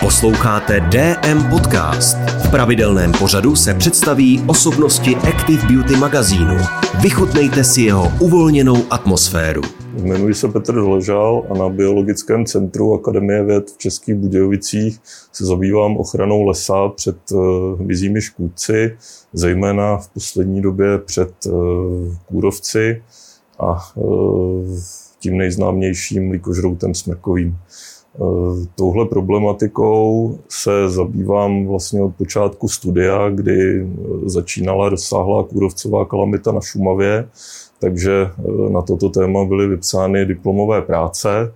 Posloucháte DM Podcast. V pravidelném pořadu se představí osobnosti Active Beauty magazínu. Vychutnejte si jeho uvolněnou atmosféru. Jmenuji se Petr Doležal a na Biologickém centru Akademie věd v Českých Budějovicích se zabývám ochranou lesa před eh, škůdci, zejména v poslední době před eh, kůrovci a eh, tím nejznámějším líkožroutem smrkovým. Eh, touhle problematikou se zabývám vlastně od počátku studia, kdy eh, začínala rozsáhlá kůrovcová kalamita na Šumavě, takže eh, na toto téma byly vypsány diplomové práce.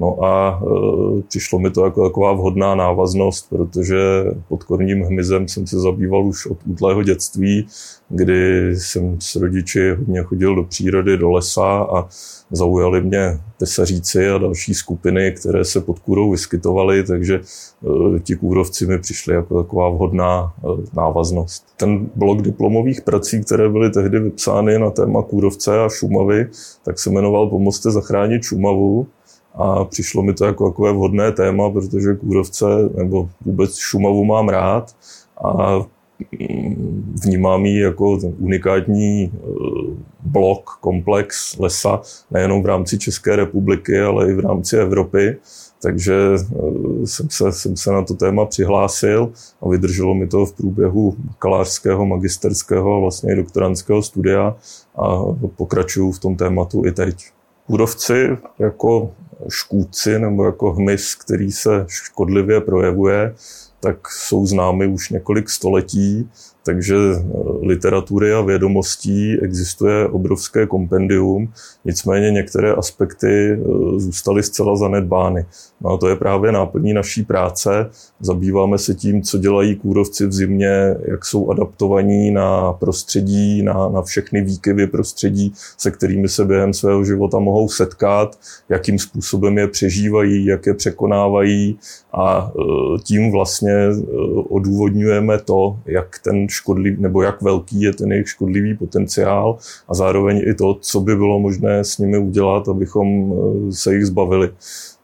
No a e, přišlo mi to jako taková vhodná návaznost, protože pod korním hmyzem jsem se zabýval už od útlého dětství, kdy jsem s rodiči hodně chodil do přírody, do lesa a zaujali mě tesaříci a další skupiny, které se pod kůrou vyskytovaly, takže e, ti kůrovci mi přišli jako taková vhodná e, návaznost. Ten blok diplomových prací, které byly tehdy vypsány na téma kůrovce a Šumavy, tak se jmenoval Pomozte zachránit Šumavu a přišlo mi to jako takové vhodné téma, protože kůrovce nebo vůbec Šumavu mám rád a mm, vnímám ji jako unikátní e, blok, komplex lesa, nejenom v rámci České republiky, ale i v rámci Evropy. Takže e, jsem se, jsem se na to téma přihlásil a vydrželo mi to v průběhu bakalářského, magisterského a vlastně i doktorantského studia a pokračuju v tom tématu i teď. Kůrovci jako škůdci nebo jako hmyz, který se škodlivě projevuje, tak jsou známy už několik století takže eh, literatury a vědomostí existuje obrovské kompendium, nicméně některé aspekty eh, zůstaly zcela zanedbány. No a to je právě náplní naší práce. Zabýváme se tím, co dělají kůrovci v zimě, jak jsou adaptovaní na prostředí, na, na všechny výkyvy prostředí, se kterými se během svého života mohou setkat, jakým způsobem je přežívají, jak je překonávají a eh, tím vlastně odůvodňujeme to, jak ten škodlivý, nebo jak velký je ten jejich škodlivý potenciál a zároveň i to, co by bylo možné s nimi udělat, abychom eh, se jich zbavili.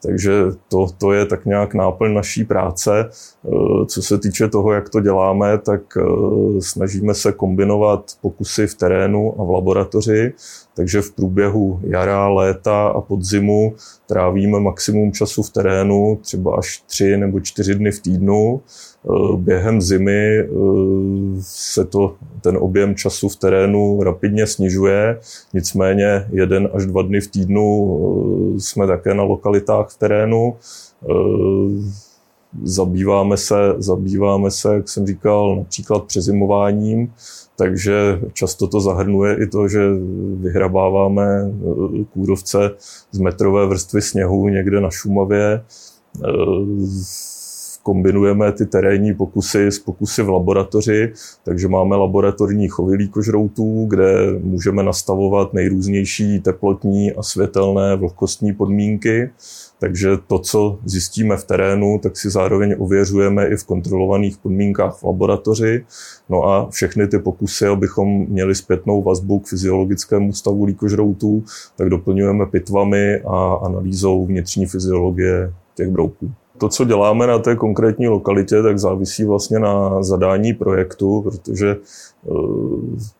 Takže to, to je tak nějak náplň naší práce. Eh, co se týče toho, jak to děláme, tak eh, snažíme se kombinovat pokusy v terénu a v laboratoři. Takže v průběhu jara, léta a podzimu trávíme maximum času v terénu, třeba až tři nebo čtyři dny v týdnu. Eh, během zimy se to, ten objem času v terénu rapidně snižuje, nicméně jeden až dva dny v týdnu jsme také na lokalitách terénu. Zabýváme se, zabýváme se, jak jsem říkal, například přezimováním, takže často to zahrnuje i to, že vyhrabáváme kůrovce z metrové vrstvy sněhu někde na Šumavě kombinujeme ty terénní pokusy s pokusy v laboratoři, takže máme laboratorní chovy líkožroutů, kde můžeme nastavovat nejrůznější teplotní a světelné vlhkostní podmínky. Takže to, co zjistíme v terénu, tak si zároveň ověřujeme i v kontrolovaných podmínkách v laboratoři. No a všechny ty pokusy, abychom měli zpětnou vazbu k fyziologickému stavu líkožroutů, tak doplňujeme pitvami a analýzou vnitřní fyziologie těch brouků. To, co děláme na té konkrétní lokalitě, tak závisí vlastně na zadání projektu, protože eh,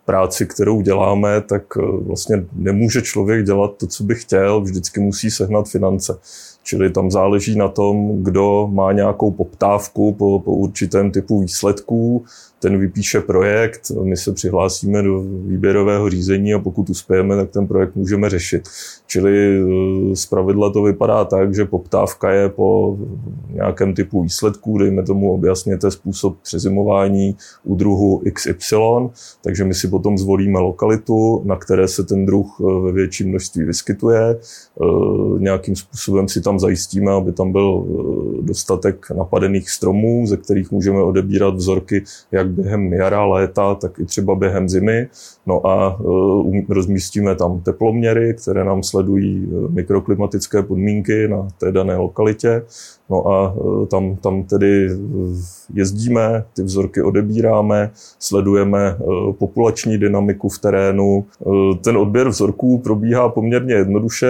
práci, kterou děláme, tak eh, vlastně nemůže člověk dělat to, co by chtěl, vždycky musí sehnat finance. Čili tam záleží na tom, kdo má nějakou poptávku po, po určitém typu výsledků, ten vypíše projekt, my se přihlásíme do výběrového řízení a pokud uspějeme, tak ten projekt můžeme řešit. Čili eh, z to vypadá tak, že poptávka je po nějakém typu výsledků, dejme tomu objasněte způsob přezimování u druhu XY, takže my si potom zvolíme lokalitu, na které se ten druh eh, ve větším množství vyskytuje, eh, nějakým způsobem si tam zajistíme, aby tam byl dostatek napadených stromů, ze kterých můžeme odebírat vzorky jak během jara, léta, tak i třeba během zimy. No a uh, rozmístíme tam teploměry, které nám sledují e, mikroklimatické podmínky na té dané lokalitě. No a tam, tam tedy jezdíme, ty vzorky odebíráme, sledujeme populační dynamiku v terénu. Ten odběr vzorků probíhá poměrně jednoduše.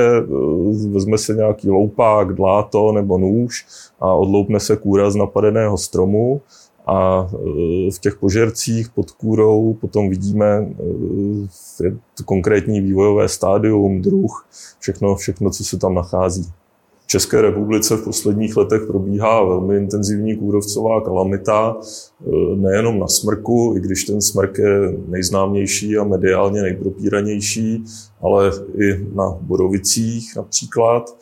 Vezme se nějaký loupák, řezák, dláto nebo nůž a odloupne se kůra z napadeného stromu a e, v těch požercích pod kůrou potom vidíme e, konkrétní vývojové stádium, druh, všechno, všechno, co se tam nachází. V České republice v posledních letech probíhá velmi intenzivní kůrovcová kalamita, e, nejenom na smrku, i když ten smrk je nejznámější a mediálně nejpropíranější, ale i na Borovicích například.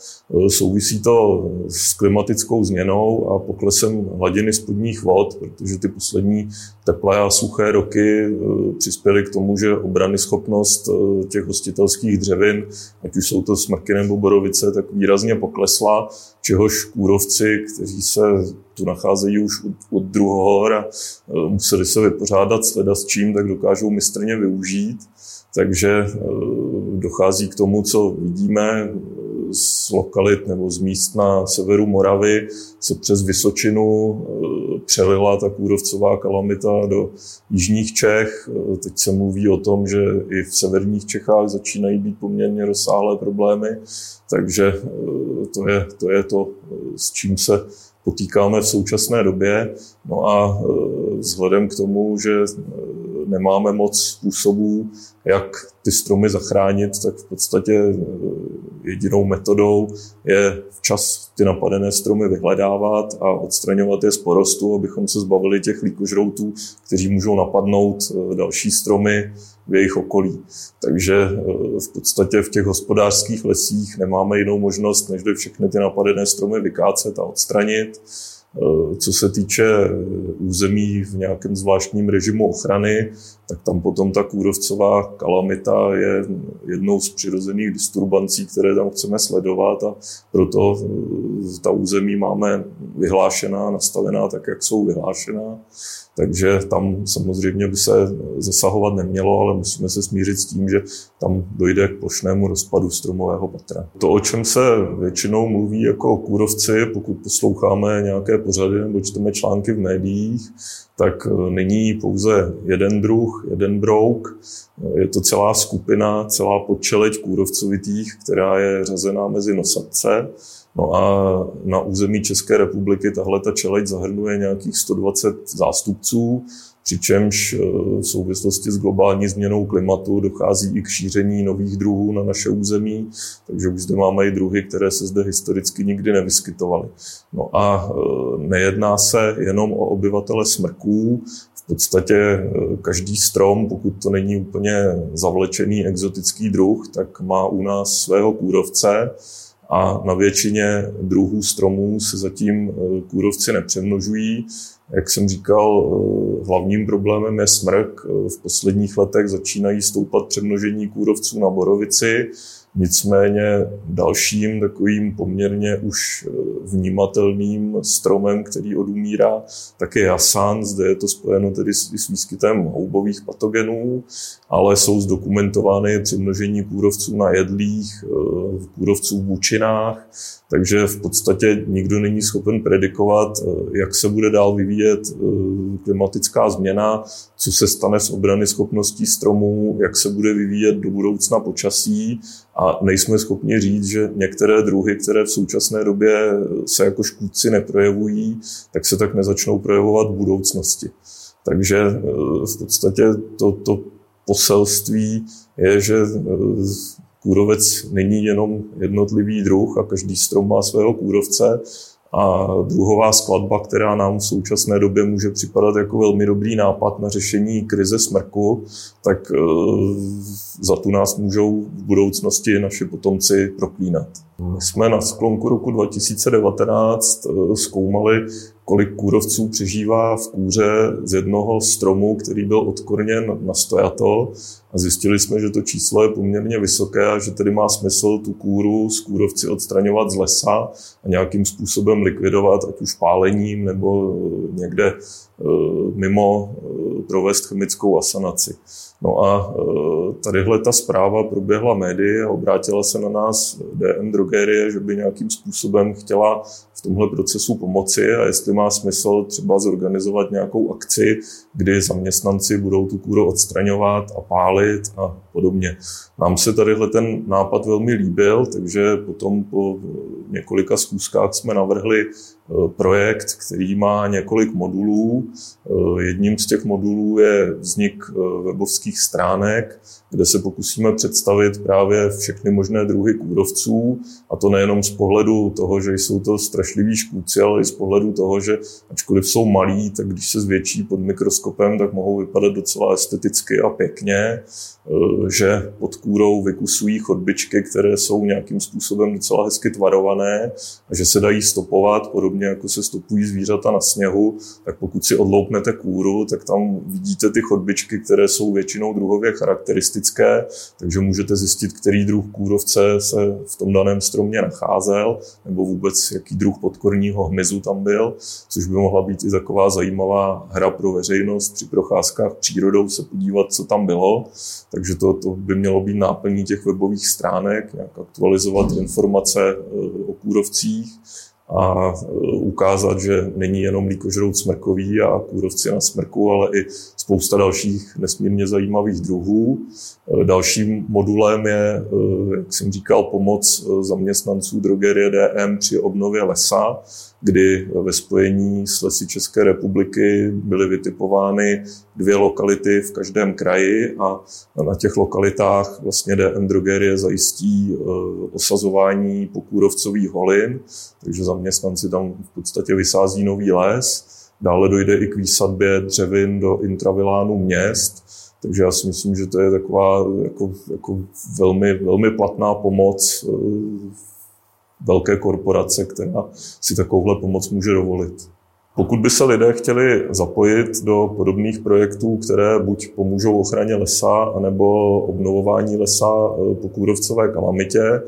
E, souvisí to s klimatickou změnou a poklesem hladiny spodních vod, protože ty poslední teplé a suché roky e, přispěly k tomu, že obrany schopnost těch hostitelských dřevin, ať už jsou to smrky nebo borovice, tak výrazně poklesla, čehož kůrovci, kteří se tu nacházejí už od, od druhohor a museli se vypořádat sleda s čím, tak dokážou mistrně využít. Takže eh, dochází k tomu, co vidíme z lokalit nebo z míst na severu Moravy se přes Vysočinu eh, přelila ta kůrovcová kalamita do jižních Čech. Eh, teď se mluví o tom, že i v severních Čechách začínají být poměrně rozsáhlé problémy, takže to je to, je to s čím se potýkáme v současné době. No a vzhledem k tomu, že nemáme moc způsobů, jak ty stromy zachránit, tak v podstatě eh, jedinou metodou je včas ty napadené stromy vyhledávat a odstraňovat je z porostu, abychom se zbavili těch líkožroutů, kteří můžou napadnout eh, další stromy v jejich okolí. Takže eh, v podstatě v těch hospodářských lesích nemáme jinou možnost, než všechny ty napadené stromy vykácet a odstranit. Eh, co se týče eh, území v nějakém zvláštním režimu ochrany, tak tam potom ta kůrovcová kalamita je jednou z přirozených disturbancí, které tam chceme sledovat a proto eh, ta území máme vyhlášená, nastavená tak, jak jsou vyhlášená. Takže tam samozřejmě by se zasahovat nemělo, ale musíme se smířit s tím, že tam dojde k plošnému rozpadu stromového patra. To, o čem se většinou mluví jako kůrovci, pokud posloucháme nějaké pořady nebo čteme články v médiích, tak e, není pouze jeden druh, jeden brouk, je to celá skupina, celá podčeleť kůrovcovitých, která je řazená mezi nosatce. No a na území České republiky tahle ta čeleť zahrnuje nějakých 120 zástupců, přičemž eh, v souvislosti s globální změnou klimatu dochází i k šíření nových druhů na naše území, takže už zde máme i druhy, které se zde historicky nikdy nevyskytovaly. No a eh, nejedná se jenom o obyvatele smrků, v podstatě eh, každý strom, pokud to není úplně zavlečený exotický druh, tak má u nás svého kůrovce, a na většině druhů stromů se zatím eh, kůrovci nepřemnožují. Jak jsem říkal, eh, hlavním problémem je smrk. Eh, v posledních letech začínají stoupat přemnožení kůrovců na borovici. Nicméně dalším takovým poměrně už eh, vnímatelným stromem, který odumírá, tak je jasan. Zde je to spojeno tedy s výskytem houbových patogenů, ale jsou zdokumentovány přemnožení kůrovců na jedlích, eh, kůrovců v bučinách, takže v podstatě nikdo není schopen predikovat, eh, jak se bude dál vyvíjet klimatická změna, co se stane s obrany schopností stromů, jak se bude vyvíjet do budoucna počasí a nejsme schopni říct, že některé druhy, které v současné době se jako škůdci neprojevují, tak se tak nezačnou projevovat v budoucnosti. Takže eh, v podstatě to, to poselství je, že eh, kůrovec není jenom jednotlivý druh a každý strom má svého kůrovce, a druhová skladba, která nám v současné době může připadat jako velmi dobrý nápad na řešení krize smrku, tak e, za tu nás můžou v budoucnosti naši potomci proklínat. My jsme na sklonku roku 2019 e, zkoumali kolik kůrovců přežívá v kůře z jednoho stromu, který byl odkorněn na stojato a zjistili jsme, že to číslo je poměrně vysoké a že tedy má smysl tu kůru z kůrovci odstraňovat z lesa a nějakým způsobem likvidovat, ať už pálením nebo někde eh, mimo eh, provést chemickou asanaci. No a tadyhle ta zpráva proběhla médii a obrátila se na nás DM Drogerie, že by nějakým způsobem chtěla v tomhle procesu pomoci a jestli má smysl třeba zorganizovat nějakou akci, kdy zaměstnanci budou tu kůru odstraňovat a pálit a podobně. Nám se tadyhle ten nápad velmi líbil, takže potom po několika schůzkách jsme navrhli projekt, který má několik modulů. Eh, jedním z těch modulů je vznik eh, webovských stránek, kde se pokusíme představit právě všechny možné druhy kůrovců, a to nejenom z pohledu toho, že jsou to strašliví škůdci, ale i z pohledu toho, že ačkoliv jsou malí, tak když se zvětší pod mikroskopem, tak mohou vypadat docela esteticky a pěkně, že pod kůrou vykusují chodbičky, které jsou nějakým způsobem docela hezky tvarované a že se dají stopovat, podobně podobně jako se stopují zvířata na sněhu, tak pokud si odloupnete kůru, tak tam vidíte ty chodbičky, které jsou většinou druhově charakteristické, takže můžete zjistit, který druh kůrovce se v tom daném stromě nacházel, nebo vůbec jaký druh podkorního hmyzu tam byl, což by mohla být i taková zajímavá hra pro veřejnost při procházkách přírodou se podívat, co tam bylo. Takže to, to by mělo být náplní těch webových stránek, nějak aktualizovat informace eh, o kůrovcích a e, ukázat, že není jenom líkožrout smrkový a kůrovci na smrku, ale i spousta dalších nesmírně zajímavých druhů. E, dalším modulem je, e, jak jsem říkal, pomoc zaměstnanců drogerie DM při obnově lesa, kdy ve spojení s lesy České republiky byly vytipovány dvě lokality v každém kraji a na těch lokalitách vlastně DM drogerie zajistí osazování pokůrovcových holin, takže zaměstnanci tam v podstatě vysází nový les. Dále dojde i k výsadbě dřevin do intravilánu měst, takže já si myslím, že to je taková jako, jako velmi, velmi platná pomoc eh, velké korporace, která si takovouhle pomoc může dovolit. Pokud by se lidé chtěli zapojit do podobných projektů, které buď pomůžou ochraně lesa, anebo obnovování lesa eh, po kůrovcové kalamitě,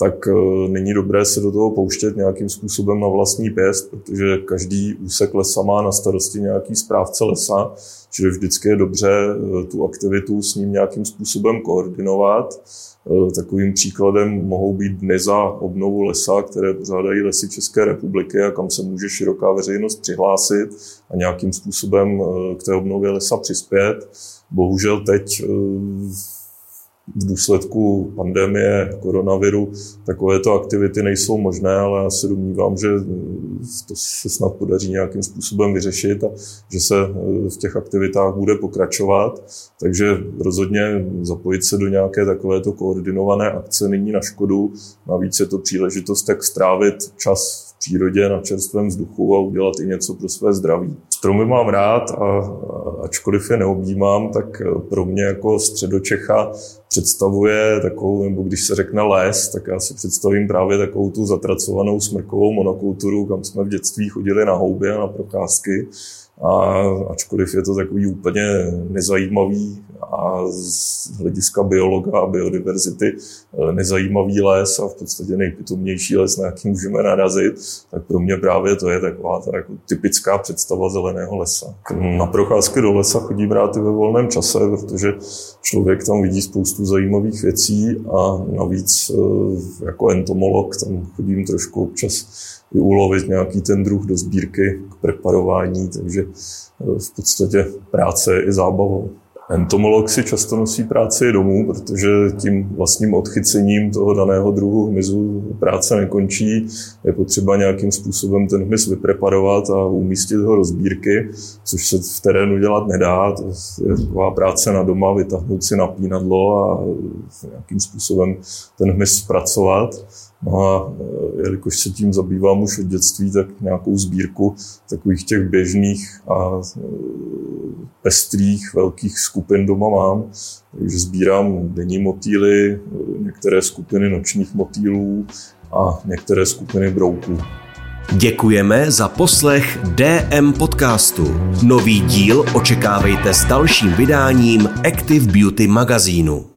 tak eh, není dobré se do toho pouštět nějakým způsobem na vlastní pěst, protože každý úsek lesa má na starosti nějaký správce lesa, čili vždycky je dobře eh, tu aktivitu s ním nějakým způsobem koordinovat. Eh, takovým příkladem mohou být dny za obnovu lesa, které pořádají lesy České republiky a kam se může široká veřejnost přihlásit a nějakým způsobem k té obnově lesa přispět. Bohužel teď v důsledku pandemie koronaviru takovéto aktivity nejsou možné, ale já se domnívám, že to se snad podaří nějakým způsobem vyřešit a že se v těch aktivitách bude pokračovat. Takže rozhodně zapojit se do nějaké takovéto koordinované akce není na škodu. Navíc je to příležitost, jak strávit čas přírodě, na čerstvém vzduchu a udělat i něco pro své zdraví. Stromy mám rád a ačkoliv je neobjímám, tak pro mě jako středočecha představuje takovou, nebo když se řekne les, tak já si představím právě takovou tu zatracovanou smrkovou monokulturu, kam jsme v dětství chodili na houby a na procházky. A ačkoliv je to takový úplně nezajímavý a z hlediska biologa a biodiverzity eh, nezajímavý les a v podstatě nejpitomnější les, na jaký můžeme narazit, tak pro mě právě to je taková ta jako typická představa zeleného lesa. Na procházky do lesa chodím rád i ve volném čase, protože člověk tam vidí spoustu zajímavých věcí a navíc eh, jako entomolog tam chodím trošku občas i ulovit nějaký ten druh do sbírky k preparování, takže eh, v podstatě práce je i zábavou. Entomolog si často nosí práci domů, protože tím vlastním odchycením toho daného druhu hmyzu práce nekončí. Je potřeba nějakým způsobem ten hmyz vypreparovat a umístit ho do sbírky, což se v terénu dělat nedá. To je taková práce na doma, vytáhnout si napínadlo a nějakým způsobem ten hmyz zpracovat. No a e, jelikož se tím zabývám už od dětství, tak nějakou sbírku takových těch běžných a e, pestrých velkých skupin doma mám. Takže sbírám denní motýly, e, některé skupiny nočních motýlů a některé skupiny brouků. Děkujeme za poslech DM podcastu. Nový díl očekávejte s dalším vydáním Active Beauty magazínu.